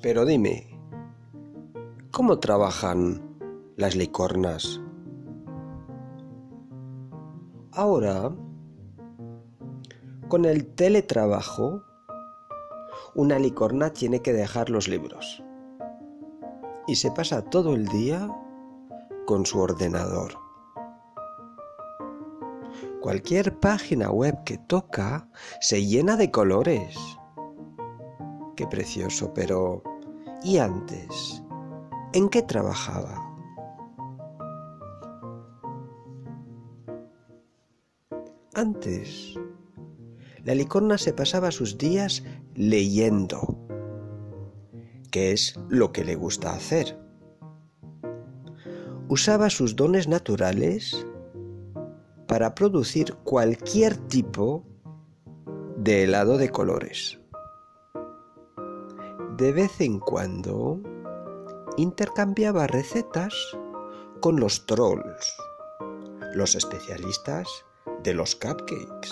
Pero dime, ¿cómo trabajan las licornas? Ahora, con el teletrabajo, una licorna tiene que dejar los libros y se pasa todo el día con su ordenador. Cualquier página web que toca se llena de colores. Qué precioso, pero ¿y antes? ¿En qué trabajaba? Antes, la licorna se pasaba sus días leyendo, que es lo que le gusta hacer. Usaba sus dones naturales para producir cualquier tipo de helado de colores de vez en cuando intercambiaba recetas con los trolls, los especialistas de los cupcakes.